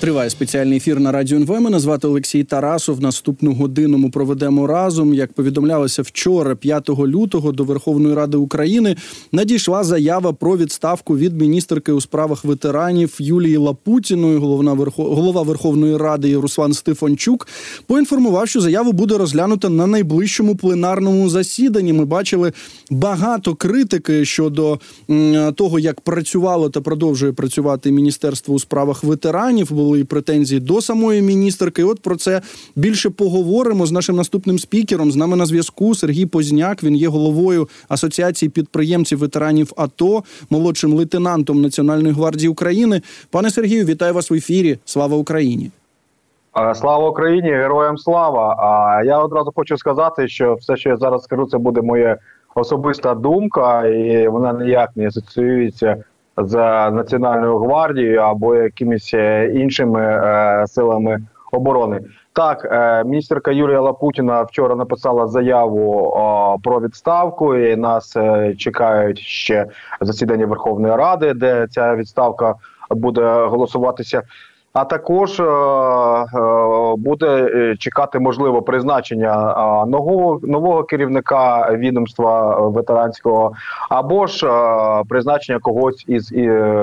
Триває спеціальний ефір на радіо НВ. Мене звати Олексій Тарасов. Наступну годину ми проведемо разом. Як повідомлялося вчора, 5 лютого, до Верховної Ради України надійшла заява про відставку від міністерки у справах ветеранів Юлії Лапутіної. Головна верхо... голова Верховної Ради Руслан Стефанчук поінформував, що заяву буде розглянута на найближчому пленарному засіданні. Ми бачили багато критики щодо м, того, як працювало та продовжує працювати міністерство у справах ветеранів. Були і претензії до самої міністерки. От про це більше поговоримо з нашим наступним спікером. З нами на зв'язку Сергій Позняк. Він є головою асоціації підприємців ветеранів АТО, молодшим лейтенантом Національної гвардії України. Пане Сергію, вітаю вас в ефірі. Слава Україні! Слава Україні, героям слава! А я одразу хочу сказати, що все, що я зараз скажу, це буде моя особиста думка, і вона ніяк не асоціюється з Національною гвардією або якимись е, іншими е, силами оборони. Так, е, міністерка Юлія Лапутіна вчора написала заяву про відставку, і нас чекають ще засідання Верховної Ради, де ця відставка буде голосуватися. А також е, е, буде е, чекати можливо призначення нового нового керівника відомства ветеранського, або ж призначення когось із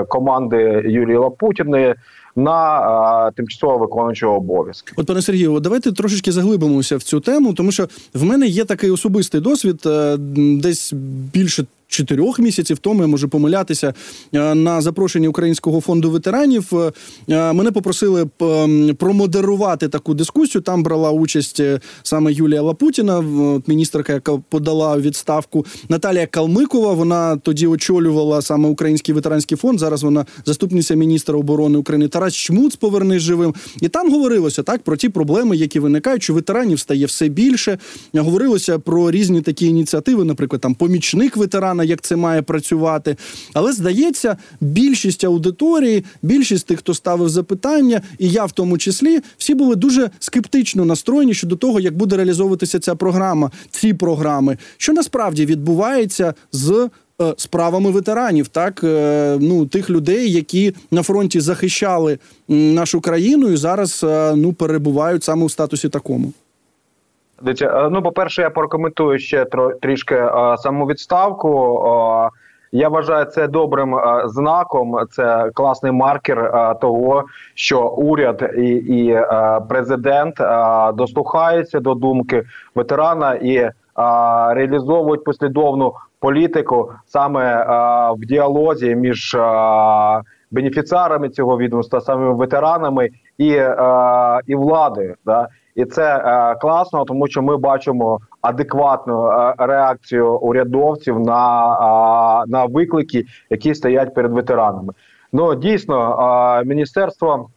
команди Юлії Лапутіної на тимчасово виконуючого обов'язки. От, пане Сергію, давайте трошечки заглибимося в цю тему, тому що в мене є такий особистий досвід, десь більше. Чотирьох місяців тому я можу помилятися е, на запрошенні Українського фонду ветеранів. е, Мене попросили промодерувати таку дискусію. Там брала участь е, саме Юлія Лапутіна, міністерка, яка подала відставку Наталія Калмикова. Вона тоді очолювала саме Український ветеранський фонд. Зараз вона заступниця міністра оборони України Тарас Чмуц повернись живим. І там говорилося так про ті проблеми, які виникають, що ветеранів стає все більше. Говорилося про різні такі ініціативи, наприклад, там помічник ветерана, як це має працювати. Але здається, більшість аудиторії, більшість тих, хто ставив запитання, і я в тому числі, всі були дуже скептично настроєні щодо того, як буде реалізовуватися ця програма, ці програми, що насправді відбувається з. е, Справами ветеранів, так е, ну тих людей, які на фронті захищали нашу країну і зараз е, ну перебувають саме у статусі такому. Е, ну по-перше, я прокоментую ще трішки е, саму відставку. Е, я вважаю це добрим знаком. Це класний маркер того, що уряд і, і президент дослухаються до думки ветерана і реалізовують послідовну політику саме в діалозі між бенефіціарами цього відомства, самими ветеранами і, і владою. І це е, класно, тому що ми бачимо адекватну е, реакцію урядовців на, е, на виклики, які стоять перед ветеранами. Ну дійсно, міністерство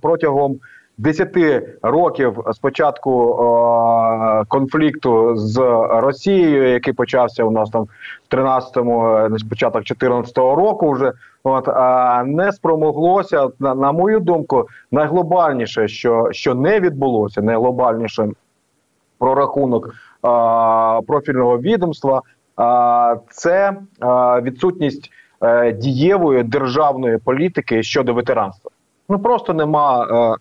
протягом 10 років з початку е, конфлікту з Росією, який почався у нас там в 13-му, не початок 14-го року, вже от е, не спромоглося на, на мою думку, найглобальніше, що, що не відбулося, найглобальніше прорахунок е, профільного відомства, е, це е, відсутність е, дієвої державної політики щодо ветеранства. Ну просто нема.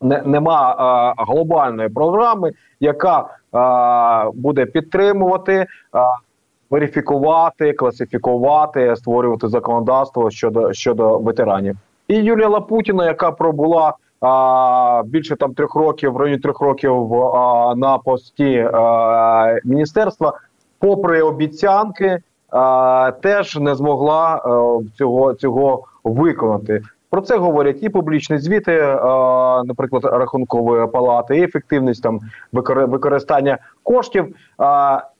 Не, нема е, глобальної програми, яка е, буде підтримувати, е, верифікувати, класифікувати, створювати законодавство щодо щодо ветеранів. І Юлія Лапутіна, яка пробула е, більше там трьох років, в районі трьох років е, на пості е, міністерства, попри обіцянки, е, теж не змогла е, цього, цього виконати. Про це говорять і публічні звіти, е, наприклад, рахункової палати, і ефективність там викори- використання коштів.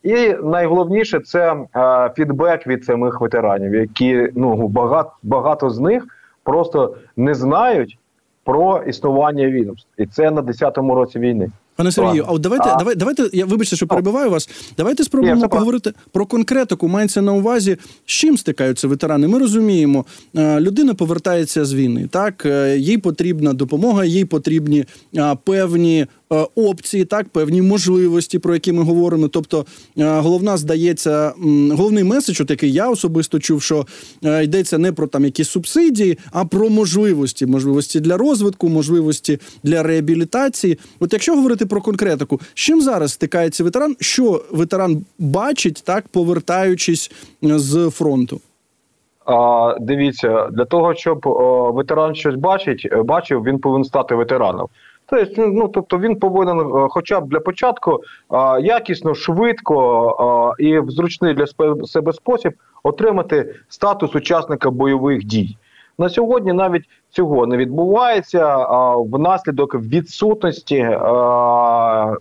І найголовніше це е, фідбек від самих ветеранів, які ну багато багато з них просто не знають про існування відомств, і це на 10-му році війни. Пане Сергію, а от давайте, А- давай, давайте, я вибачте, що перебиваю вас. Давайте спробуємо це поговорити про конкретику. Мається на увазі, з чим стикаються ветерани. Ми розуміємо, е, людина повертається з війни. Так, Е, їй потрібна допомога, їй потрібні е, певні. Опції, так, певні можливості, про які ми говоримо. Тобто, головна здається, головний меседж, от який я особисто чув, що йдеться не про там якісь субсидії, а про можливості, можливості для розвитку, можливості для реабілітації. От якщо говорити про конкретику, з чим зараз стикається ветеран? Що ветеран бачить, так повертаючись е, з фронту? А, дивіться, для того, щоб о, ветеран щось бачить, е, бачив, він повинен стати ветераном. Тобто, ну, тобто він повинен, е, хоча б для початку, а, якісно, швидко а, і в зручний для себе спосіб отримати статус учасника бойових дій. На сьогодні навіть цього не відбувається а, внаслідок відсутності а,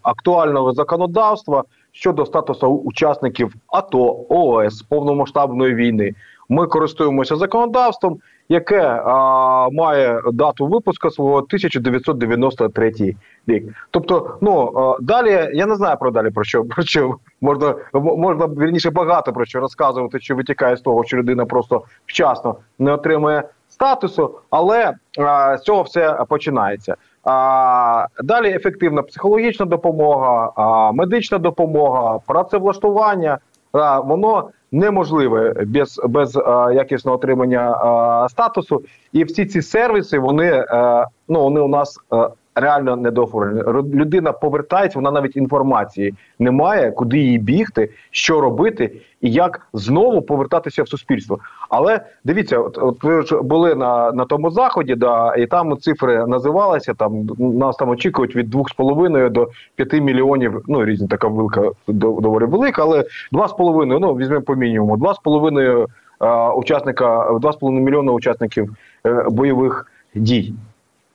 актуального законодавства щодо статусу учасників АТО, ООС повномасштабної війни. Ми користуємося законодавством, яке а, має дату випуску свого 1993 рік. Тобто, ну а, далі я не знаю про далі про що про що можна можна вірніше багато про що розказувати, що витікає з того, що людина просто вчасно не отримує статусу, але а, з цього все починається. А, далі ефективна психологічна допомога, а, медична допомога, працевлаштування. А, воно неможливе без, без а, якісного отримання а, статусу. І всі ці сервіси вони, а, ну, вони у нас е, реально недооформлені. Людина повертається, вона навіть інформації не має, куди їй бігти, що робити і як знову повертатися в суспільство. Але дивіться, от, от ви ж були на, на тому заході, да, і там цифри називалися. Там нас там очікують від 2,5 до 5 мільйонів. Ну різні така вилка доволі велика, але 2,5, ну візьмемо по мінімуму, 2,5 е, учасника, 2,5 мільйона учасників е, бойових дій.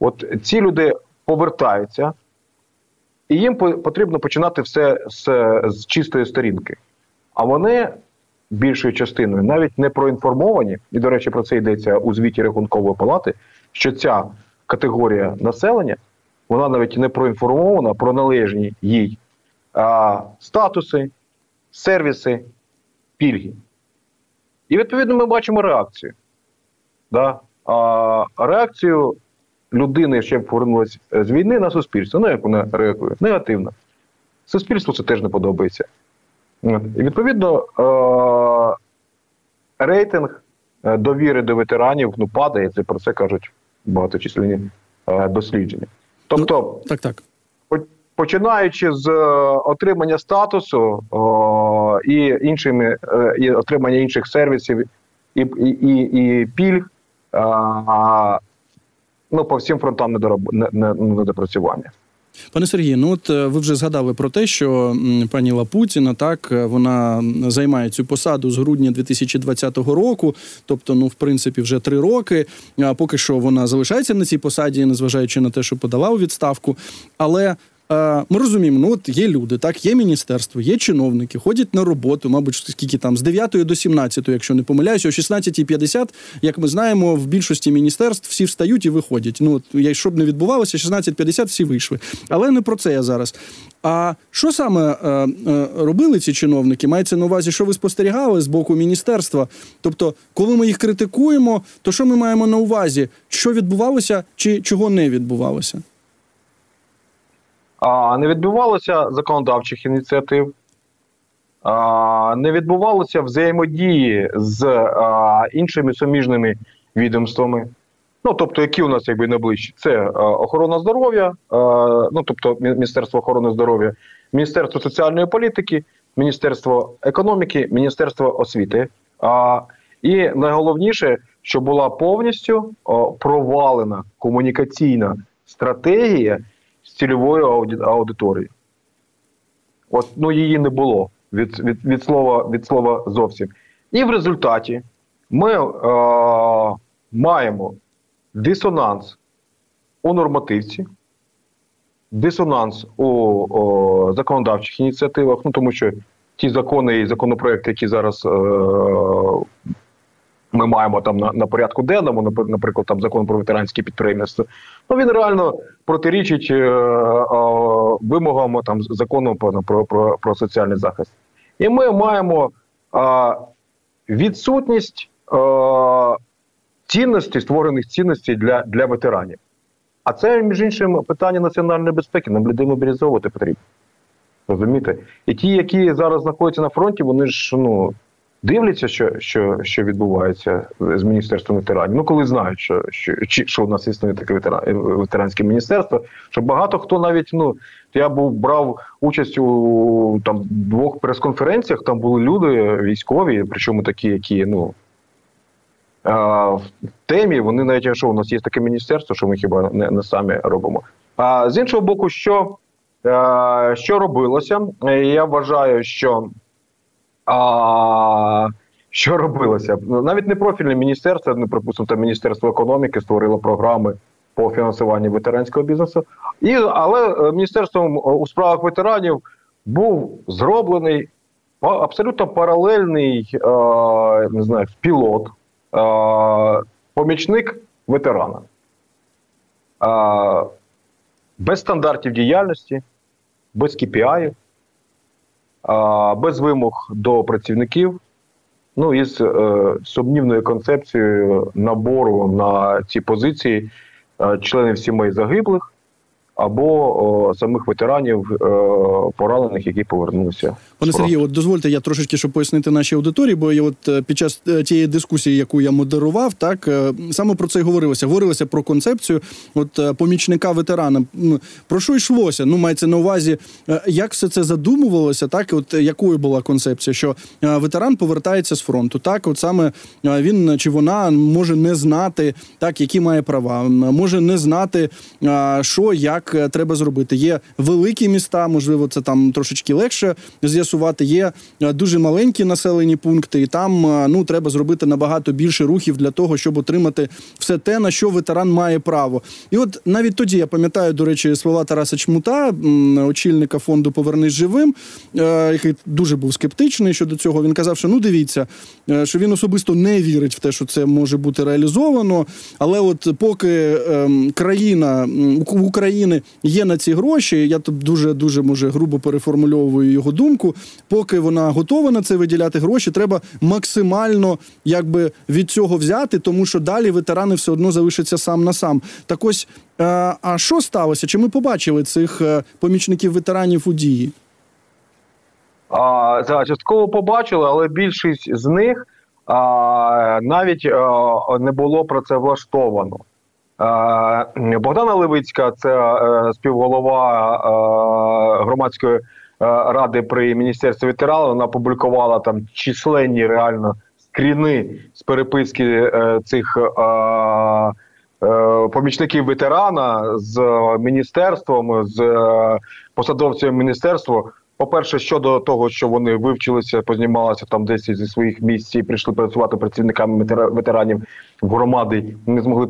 От ці люди повертаються, і їм потрібно починати все з, з чистої сторінки. А вони більшою частиною навіть не проінформовані, і, до речі, про це йдеться у звіті Рахункової палати, що ця категорія населення вона навіть не проінформована про належні їй а, статуси, сервіси, пільги. І відповідно ми бачимо реакцію. Да? А, реакцію людини, що повернулася з війни на суспільство. Ну, як вона реагує? Негативно. Суспільству це теж не подобається. І відповідно е- рейтинг е, довіри до ветеранів ну, падає, це про це кажуть багаточисленні е, дослідження. Тобто, Так, так. починаючи з е, отримання статусу о, і іншими е, і отримання інших сервісів і, і, і, і пільг, е, а, ну по всім фронтам не- недопрацювання. Пане Сергію, ну от е, ви вже згадали про те, що пані Лапутіна, так е, вона займає цю посаду з грудня 2020 року, тобто, ну в принципі, вже три роки. А поки що вона залишається на цій посаді, незважаючи на те, що подала у відставку. Але ми розуміємо, ну от є люди, так, є міністерство, є чиновники, ходять на роботу, мабуть, скільки там з 9 до 17, якщо не помиляюся, о 16.50, як ми знаємо, в більшості міністерств всі встають і виходять. Ну от щоб не відбувалося, 16.50 всі вийшли. Але не про це я зараз. А що саме е, е, робили ці чиновники? Мається на увазі, що ви спостерігали з боку міністерства? Тобто, коли ми їх критикуємо, то що ми маємо на увазі? Що відбувалося чи чого не відбувалося? А не відбувалося законодавчих ініціатив, не відбувалося взаємодії з іншими суміжними відомствами. Ну, тобто, які у нас якби найближчі? Це а, охорона здоров'я, а, ну тобто Міністерство охорони здоров'я, Міністерство соціальної політики, Міністерство економіки, Міністерство освіти. А, і найголовніше, що була повністю о, провалена комунікаційна стратегія з цільовою ауді- аудиторією. От ну її не було від, від, від, слова, від слова зовсім. І в результаті ми е, маємо дисонанс у нормативці, дисонанс у о, законодавчих ініціативах, ну тому що ті закони і законопроекти, які зараз е, ми маємо там на, на порядку денному, напр- наприклад, там закон про ветеранське підприємництво, ну він реально протирічить е, е, вимогам там закону про, про, про, про соціальний захист. І ми маємо е, відсутність е, цінностей, створених цінностей для, для ветеранів. А це, між іншим, питання національної безпеки. Нам людей мобілізовувати потрібно. Розумієте? І ті, які зараз знаходяться на фронті, вони ж ну, дивляться, що що, що відбувається з міністерством ветеранів. Ну, коли знають, що що, що у нас існує таке ветеранське міністерство, що багато хто навіть ну я був брав участь у там двох прес-конференціях. Там були люди військові, причому такі, які ну. В темі вони навіть що у нас є таке міністерство, що ми хіба не, не самі робимо. А з іншого боку, що що робилося, я вважаю, що а, що робилося? Навіть не профільне міністерство, не припустимо, там Міністерство економіки створило програми по фінансуванню ветеранського бізнесу. І, Але Міністерством у справах ветеранів був зроблений абсолютно паралельний е, не знаю, пілот, е, помічник ветерана. Е, без стандартів діяльності, без KPI, без вимог до працівників, ну і з е, сумнівною концепцією набору на ці позиції е, членів сімей загиблих або о, самих ветеранів е, поранених, які повернулися. Пане Сергію, от дозвольте я трошечки, щоб пояснити нашій аудиторії, бо я от е, під час е, тієї дискусії, яку я модерував, так саме про це й говорилося. Говорилося про концепцію от помічника ветерана. Про що йшлося? Ну, мається на увазі, як все це задумувалося, так от якою була концепція, що ветеран повертається з фронту. Так, от саме він чи вона може не знати, так які має права, може не знати, що як як е, треба зробити. Є великі міста, можливо, це там трошечки легше з'ясувати. Є е, дуже маленькі населені пункти, і там е, ну треба зробити набагато більше рухів для того, щоб отримати все те, на що ветеран має право. І от навіть тоді я пам'ятаю, до речі, слова Тараса Чмута, очільника фонду Повернись живим, який дуже був скептичний щодо цього. Він казав, що ну дивіться, що він особисто не вірить в те, що це може бути реалізовано. Але от поки ем, країна України України є на ці гроші. Я тут дуже дуже може грубо переформульовую його думку. Поки вона готова на це виділяти гроші, треба максимально якби від цього взяти, тому що далі ветерани все одно залишаться сам на сам. Так ось е, а що сталося? Чи ми побачили цих е, помічників ветеранів у дії? А, частково побачили, але більшість з них а, навіть а, не було про це влаштовано. Богдана Левицька, це е, співголова е, громадської е, ради при міністерстві ветеранів, Вона публікувала там численні реально скріни з переписки цих помічників ветерана з міністерством, з посадовцями міністерства. По-перше, щодо того, що вони вивчилися, познімалися там десь зі своїх місць і прийшли працювати працівниками ветеранів в громади, не змогли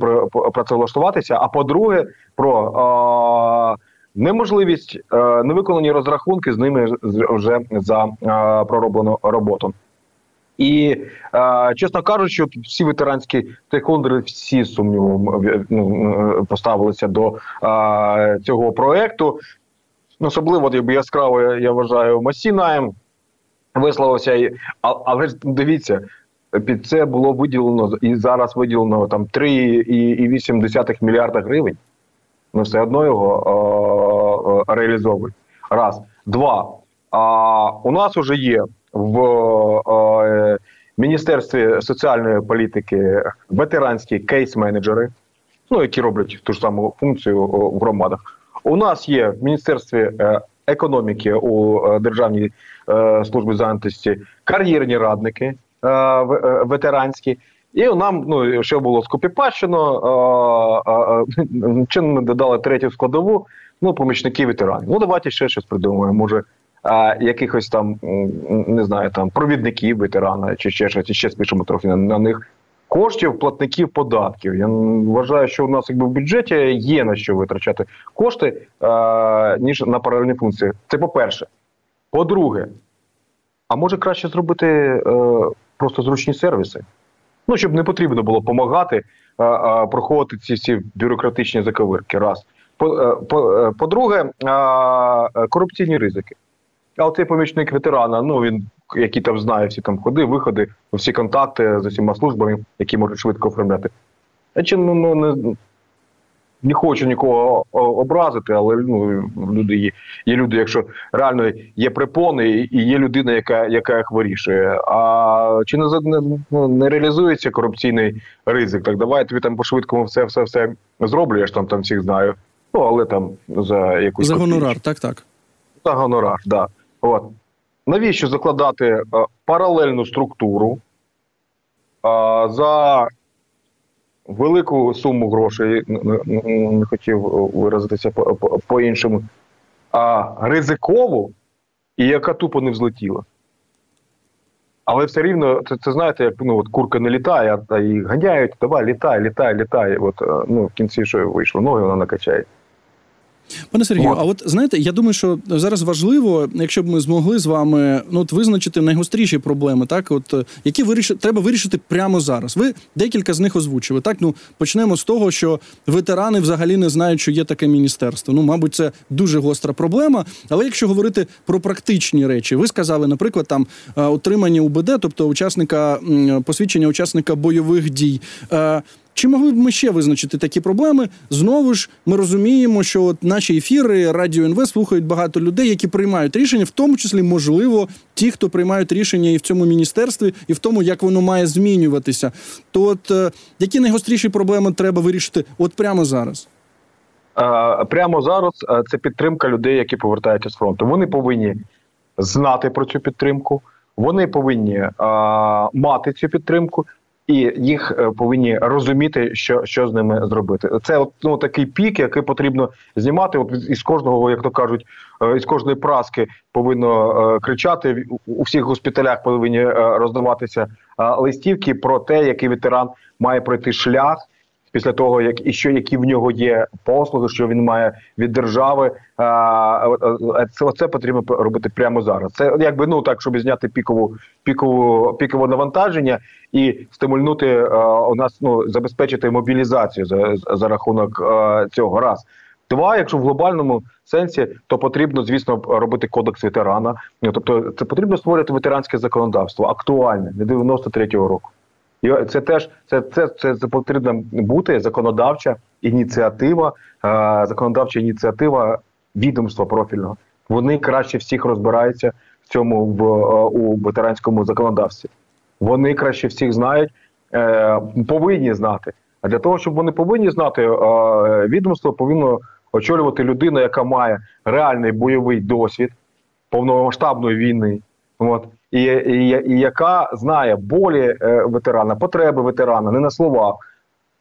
працевлаштуватися. А по-друге, про а, неможливість а, невиконані розрахунки з ними вже за а, пророблену роботу. І е, чесно кажучи, всі ветеранські тейхондери всі сумнівом ну, поставилися до е, цього проекту. Особливо яскраво я вважаю Масінаєм висловився. Але ж дивіться, під це було виділено і зараз виділено там 3,8 мільярда гривень. Ну, все одно його о, реалізовують. Раз. Два. А у нас вже є в о, Міністерстві соціальної політики ветеранські кейс-менеджери, ну які роблять ту ж саму функцію в громадах. У нас є в міністерстві е, економіки у е, державній е, службі зайнятості кар'єрні радники ветеранські. І нам ну що було скопіпачено, чинно ми додали третю складову. Ну, помічники ветеранів. Ну давайте ще щось придумаємо. Може, а, якихось там не знаю, там провідників ветерана, чи ще щось, і ще спишемо трохи на, на них коштів платників податків. Я вважаю, що у нас якби в бюджеті є на що витрачати кошти е, ніж на паралельні функції. Це по-перше. По-друге, а може краще зробити е, просто зручні сервіси? Ну, щоб не потрібно було допомагати е, е, проходити ці всі бюрократичні заковирки. Раз. По- е, по- е, По-друге, е, корупційні ризики. А оцей помічник ветерана, ну він, який там знає всі там ходи, виходи, всі контакти з усіма службами, які можуть швидко оформляти. Я чи ну, ну не, не хочу нікого образити, але ну, люди є, є люди, якщо реально є препони, і є людина, яка, яка їх вирішує. А чи не, не, ну, не реалізується корупційний ризик? Так давай я тобі там по-швидкому все, все, все зроблю, я ж там, там всіх знаю. Ну, але там за якусь За копійку. гонорар, так, так. За гонорар, да. От. Навіщо закладати е, паралельну структуру е, за велику суму грошей, не, хотів виразитися по- по- по-іншому, а ризикову і яка тупо не взлетіла. Але все рівно, це, це знаєте, як ну, от курка не літає, а її ганяють, давай, літай, літай, літай. От, е, ну, в кінці що вийшло? Ноги вона накачає. Пане Сергію, а от знаєте, я думаю, що зараз важливо, якщо б ми змогли з вами ну, от визначити найгостріші проблеми, так от е, які вирішити, треба вирішити прямо зараз. Ви декілька з них озвучили. Так, ну почнемо з того, що ветерани взагалі не знають, що є таке міністерство. Ну, мабуть, це дуже гостра проблема. Але якщо говорити про практичні речі, ви сказали, наприклад, там е, отримання УБД, тобто учасника посвідчення учасника бойових дій. Чи могли б ми ще визначити такі проблеми? Знову ж ми розуміємо, що от наші ефіри Радіо НВ слухають багато людей, які приймають рішення, в тому числі, можливо, ті, хто приймають рішення і в цьому міністерстві, і в тому, як воно має змінюватися. То от е, які найгостріші проблеми треба вирішити от прямо зараз? Е, прямо зараз е, це підтримка людей, які повертаються з фронту. Вони повинні знати про цю підтримку, вони повинні е, мати цю підтримку, і їх е, повинні розуміти, що, що з ними зробити. Це от, ну, такий пік, який потрібно знімати. От із кожного, як то кажуть, е, із кожної праски повинно е, кричати. У- всіх госпіталях повинні роздаватися листівки про те, який ветеран має пройти шлях після того, як і що які в нього є послуги, що він має від держави. А, е, це, це потрібно робити прямо зараз. Це якби ну так, щоб зняти пікову пікову пікове навантаження і стимульнути е, у нас ну забезпечити мобілізацію за, за рахунок е, цього раз. Два, якщо в глобальному сенсі, то потрібно, звісно, робити кодекс ветерана. Тобто, це потрібно створювати ветеранське законодавство актуальне не 93-го року. Це теж це, це, це, це потрібна бути законодавча ініціатива, е, законодавча ініціатива відомства профільного. Вони краще всіх розбираються в цьому в е, у ветеранському законодавстві. Вони краще всіх знають, е, повинні знати. А для того, щоб вони повинні знати, е, відомство повинно очолювати людина, яка має реальний бойовий досвід повномасштабної війни. От і, і, і яка знає болі е, ветерана, потреби ветерана, не на словах,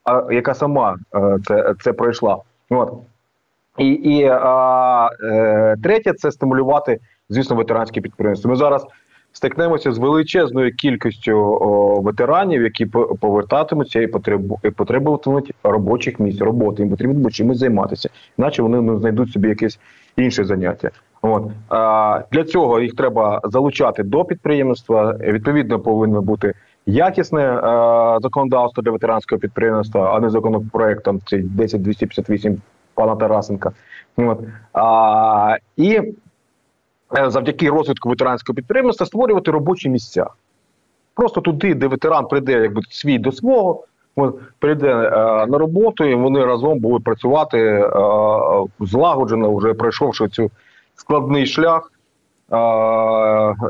а яка сама е, це, це пройшла. От. І, і а, е, третє це стимулювати, звісно, ветеранські підприємства. Ми зараз стикнемося з величезною кількістю о, ветеранів, які по- повертатимуться і потребу, і потребуватимуть робочих місць, роботи. Їм потрібно буде чимось займатися, іначе вони ну, знайдуть собі якесь інше заняття. От для цього їх треба залучати до підприємництва. Відповідно, повинно бути якісне законодавство для ветеранського підприємства, а не законопроектом цей 10258 пана Тарасенка. От. А, і е, завдяки розвитку ветеранського підприємства створювати робочі місця. Просто туди, де ветеран прийде якби свій до свого, прийде е, на роботу, і вони разом будуть працювати е, злагоджено, вже пройшовши цю складний шлях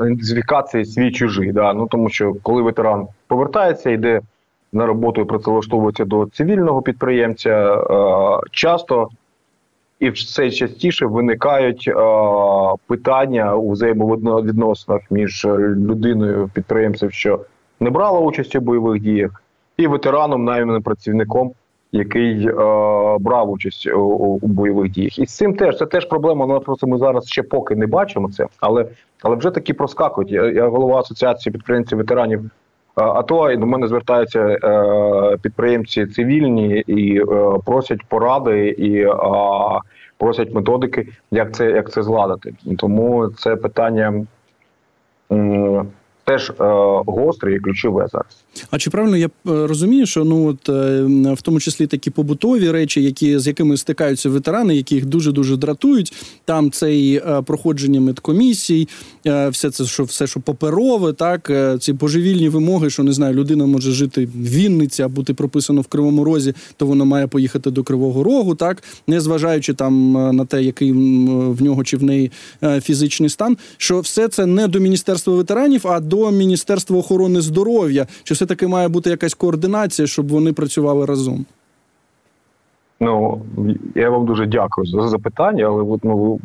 ідентифікації свій чужий. Да? Ну, тому що коли ветеран повертається, йде на роботу і працевлаштовується до цивільного підприємця, часто і все частіше виникають питання у взаємовідносинах між людиною підприємцем, що не брала участі в бойових діях, і ветераном, найманим працівником, який е, брав участь у, у, бойових діях. І з цим теж це теж проблема. Ну просто ми зараз ще поки не бачимо це, але але вже такі проскакують. Я, я голова асоціації підприємців ветеранів. е, АТО і до мене звертаються е, підприємці цивільні і е, просять поради і е, просять методики, як це як це зладити. Тому це питання м, теж е, гостре і ключове зараз. А чи правильно я е, розумію, що ну от е, в тому числі такі побутові речі, які з якими стикаються ветерани, які їх дуже дуже дратують. Там це і проходження медкомісій, все це, що все, що паперове, так ці божевільні вимоги, що не знаю, людина може жити в Вінниці, а бути прописано в Кривому Розі, то вона має поїхати до Кривого Рогу, так не зважаючи там на те, який в нього чи в неї фізичний стан, що все це не до міністерства ветеранів, а до Міністерства охорони здоров'я. Чи все таки має бути якась координація, щоб вони працювали разом? Ну я вам дуже дякую за запитання, але ну,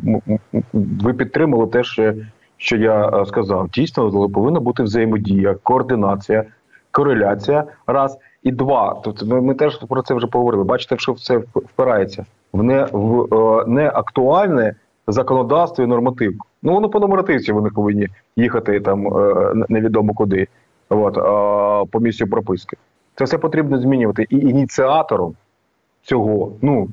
ви- підтримали те, що, що я е, сказав. Дійсно, повинна бути взаємодія, координація, кореляція. Раз і два. Тобто ми, ми теж про це вже поговорили. Бачите, що все впирається в не в е, неактуальне законодавство і нормативку. Ну воно по нормативці вони повинні їхати там е, невідомо куди. От, по місцю прописки. Це все потрібно змінювати. І ініціатором цього, ну,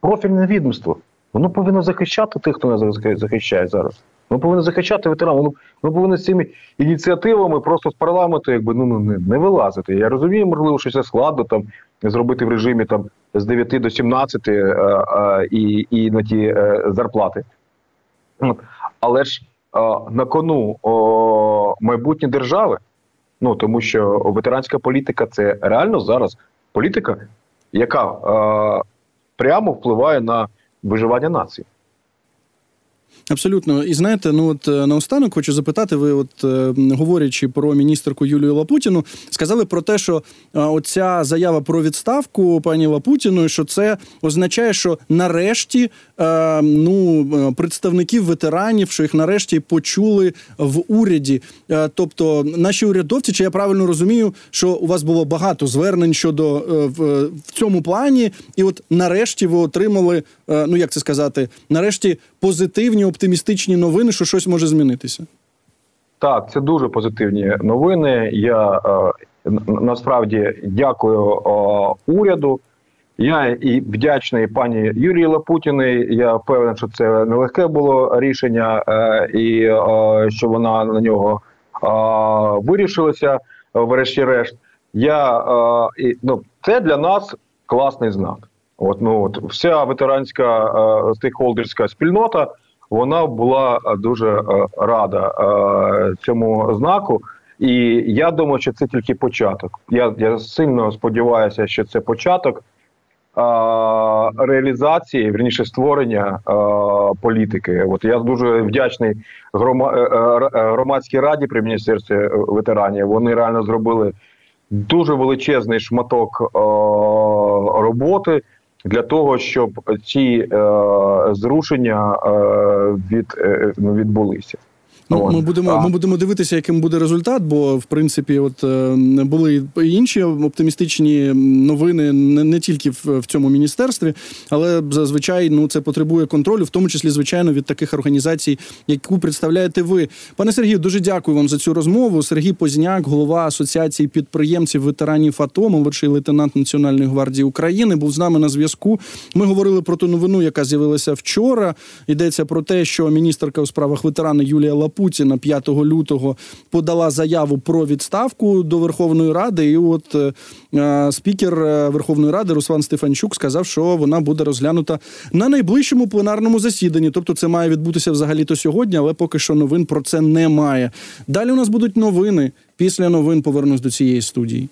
профільне відомство. Воно повинно захищати тих, хто нас захищає зараз. Воно повинно захищати ветеранів. Воно, воно повинно з цими ініціативами просто з парламенту, якби ну, ну не, не вилазити. Я розумію, можливо, що це складно там зробити в режимі там з 9 до 17 е, е, і, і на ті е, зарплати. Але ж е, на кону майбутнє держави, ну тому що ветеранська політика це реально зараз політика, яка е, прямо впливає на виживання нації. Абсолютно, і знаєте, ну от е, наостанок хочу запитати. Ви, от е, говорячи про міністерку Юлію Лапутіну, сказали про те, що е, оця заява про відставку пані Лапутіної, що це означає, що нарешті ну представників ветеранів, що їх нарешті почули в уряді. Тобто, наші урядовці, чи я правильно розумію, що у вас було багато звернень щодо в, цьому плані, і от нарешті ви отримали, ну як це сказати, нарешті позитивні оптимістичні новини, що щось може змінитися. Так, це дуже позитивні новини. Я е, насправді дякую е, уряду. Я і вдячний пані Юрії Лапутіній. Я впевнений, що це нелегке було рішення, е, і що вона на нього вирішилася, врешті-решт. Я, е, і, ну, це для нас класний знак. От, ну, от, вся ветеранська е, стейкхолдерська спільнота вона була е, дуже е, рада е, цьому знаку. І я думаю, що це тільки початок. Я, я сильно сподіваюся, що це початок е, реалізації, верніше створення е, політики. От я дуже вдячний грома, громадській раді при міністерстві ветеранів. Вони реально зробили дуже величезний шматок е, роботи для того, щоб ці е, зрушення е, від, е, ну, відбулися. Ну, ми будемо А. ми будемо дивитися, яким буде результат, бо в принципі, от е, були і інші оптимістичні новини не, не тільки в, в цьому міністерстві, але зазвичай ну це потребує контролю, в тому числі, звичайно, від таких організацій, яку представляєте ви. Пане Сергію, дуже дякую вам за цю розмову. Сергій Позняк, голова асоціації підприємців ветеранів АТО, молодший лейтенант Національної гвардії України, був з нами на зв'язку. Ми говорили про ту новину, яка з'явилася вчора. Йдеться про те, що міністерка у справах ветерана Юлія Лапутіна 5 лютого подала заяву про відставку до Верховної Ради. І от е, е, спікер е, Верховної Ради Руслан Стефанчук сказав, що вона буде розглянута на найближчому пленарному засіданні. Тобто, це має відбутися взагалі то сьогодні, але поки що новин про це немає. Далі у нас будуть новини. Після новин повернусь до цієї студії.